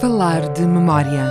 Falar de memória.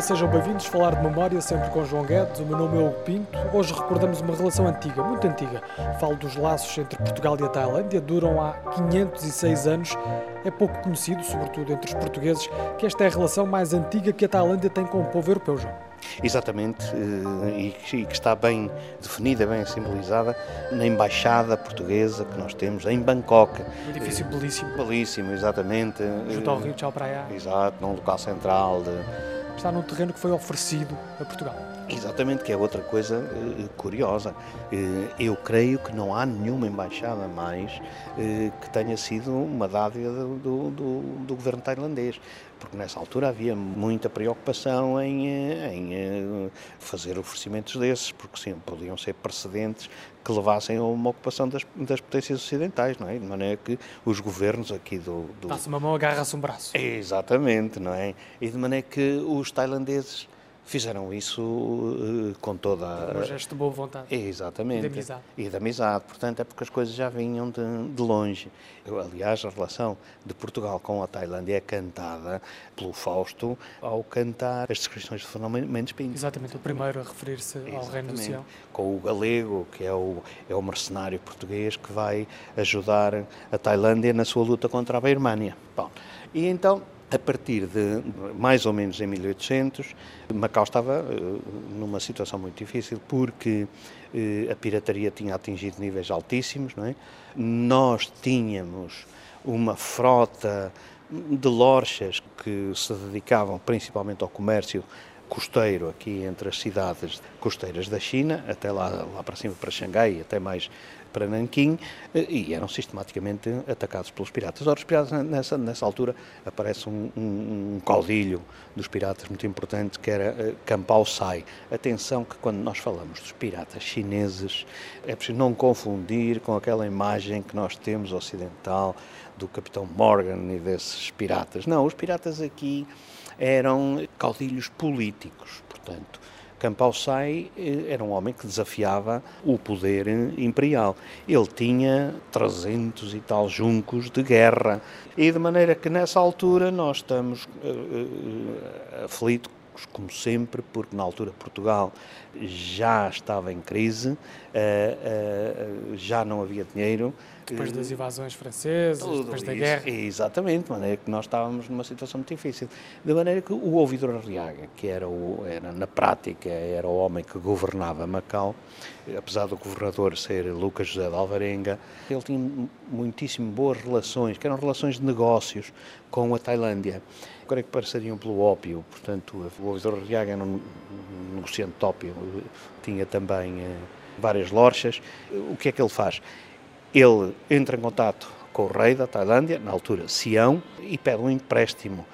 Viva, sejam bem-vindos falar de memória, sempre com João Guedes. O meu nome é Hugo Pinto. Hoje recordamos uma relação antiga, muito antiga. Falo dos laços entre Portugal e a Tailândia, duram há 506 anos. É pouco conhecido, sobretudo entre os portugueses, que esta é a relação mais antiga que a Tailândia tem com o povo europeu, João. Exatamente, eh, e que está bem definida, bem simbolizada na embaixada portuguesa que nós temos em Bangkok. Um edifício belíssimo. Belíssimo, exatamente. Junto ao Rio Tchau Praia. Exato, num local central de, Está num terreno que foi oferecido a Portugal. Exatamente, que é outra coisa uh, curiosa. Uh, eu creio que não há nenhuma embaixada mais uh, que tenha sido uma dádiva do, do, do, governo tailandês, porque nessa altura havia muita preocupação em, em fazer oferecimentos desses, porque sim, podiam ser precedentes que levassem a uma ocupação das, das potências ocidentais, não é? De maneira que os governos aqui do... do... Dá-se uma mão, agarra-se um braço. Exatamente, não é? E de maneira que os tailandeses fizeram isso uh, com toda a... Um gesto de boa vontade. Exatamente. E de amizade. E de amizade. Portanto, é porque as coisas já vinham de, de longe. Eu, aliás, a relação de Portugal com a Tailândia é cantada pelo Fausto ao cantar as descrições de Fernando Mendes Pinto. Exatamente, o primeiro a referir-se ao Reino do Céu. Com o galego, que é o, é o mercenário português que vai ajudar a Tailândia na sua luta contra a Birmânia. Bom, e então a partir de mais ou menos em 1800, Macau estava uh, numa situação muito difícil porque uh, a pirataria tinha atingido níveis altíssimos. Não é? Nós tínhamos uma frota de lorchas que se dedicavam principalmente ao comércio costeiro aqui entre as cidades costeiras da China, até lá, lá para cima, para Xangai, até mais para Nanquim, eh, e eram sistematicamente atacados pelos piratas. Ora, os piratas, nessa, nessa altura, aparece um, um, um caudilho dos piratas muito importante, que era Campau Sai. Atenção que quando nós falamos dos piratas chineses, é preciso não confundir com aquela imagem que nós temos ocidental do Capitão Morgan e desses piratas. Não, os piratas aqui eram caudilhos políticos, portanto. Campau Sai eh, era um homem que desafiava o poder imperial. Ele tinha 300 e tal juncos de guerra. E de maneira que nessa altura nós estamos uh, uh, aflitos como sempre, porque na altura Portugal já estava em crise, uh, já não havia dinheiro. Depois das invasões francesas, Tudo depois da guerra. Exatamente, de maneira que nós estávamos numa situação muito difícil. De maneira que o ouvidor Arriaga, que era, o, era na prática, era o homem que governava Macau, apesar do governador ser Lucas José de Alvarenga, ele tinha muitíssimo boas relações, que eram relações de negócios com a Tailândia creio que passariam pelo ópio, portanto, o ouvidor Arriaga era um negociante de ópio, tinha também eh, várias lorchas. O que é que ele faz? Ele entra em contato com o rei da Tailândia, na altura Sião, e pede um empréstimo.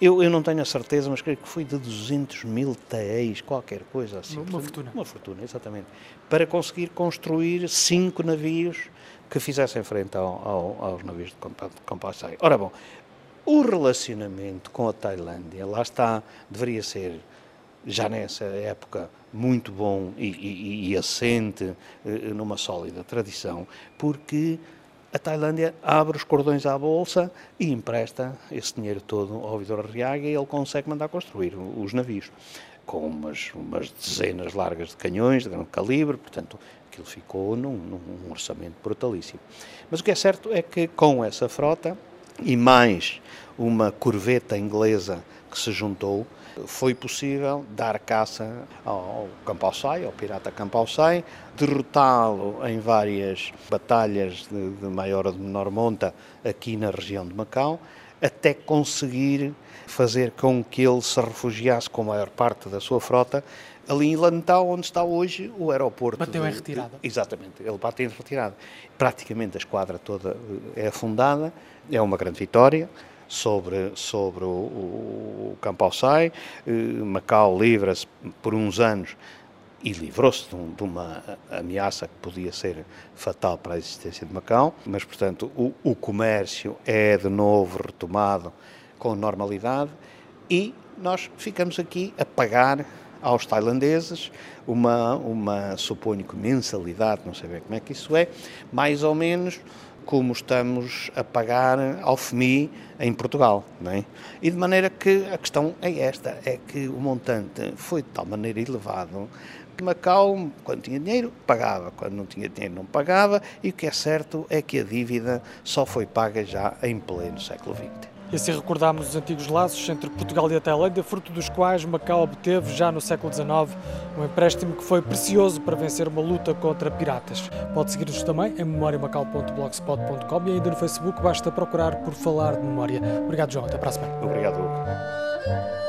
Eu, eu não tenho a certeza, mas creio que foi de 200 mil taéis, qualquer coisa assim. Uma, uma fortuna. Uma fortuna, exatamente. Para conseguir construir cinco navios que fizessem frente ao, ao, aos navios de Compassai. Ora bom, o relacionamento com a Tailândia, lá está, deveria ser, já nessa época, muito bom e, e, e assente eh, numa sólida tradição, porque a Tailândia abre os cordões à bolsa e empresta esse dinheiro todo ao Vitor Arriaga e ele consegue mandar construir os navios com umas, umas dezenas largas de canhões de grande calibre, portanto, aquilo ficou num, num orçamento brutalíssimo. Mas o que é certo é que com essa frota e mais uma corveta inglesa que se juntou, foi possível dar caça ao Campalsai, ao pirata Campalsai, derrotá-lo em várias batalhas de, de maior ou de menor monta aqui na região de Macau, até conseguir fazer com que ele se refugiasse com a maior parte da sua frota ali em Lantau, onde está hoje o aeroporto. Bateu em retirada. exatamente, ele bateu em retirada. Praticamente a esquadra toda eh, é afundada, é uma grande vitória sobre, sobre o, o Campo Alçai. Eh, Macau livra-se por uns anos e livrou-se de, de, uma ameaça que podia ser fatal para a existência de Macau, mas, portanto, o, o comércio é de novo retomado com normalidade e nós ficamos aqui a pagar aos tailandeses uma, uma suponho que mensalidade, não sei bem como é que isso é, mais ou menos como estamos a pagar ao FMI em Portugal. Não é? E de maneira que a questão é esta, é que o montante foi de tal maneira elevado que Macau, quando tinha dinheiro, pagava, quando não tinha dinheiro, não pagava, e o que é certo é que a dívida só foi paga já em pleno século XX. E assim recordámos os antigos laços entre Portugal e a Tailândia, fruto dos quais Macau obteve, já no século XIX, um empréstimo que foi precioso para vencer uma luta contra piratas. Pode seguir-nos também em memoriamacau.blogspot.com e ainda no Facebook basta procurar por Falar de Memória. Obrigado, João. Até para a semana. Obrigado, Hugo.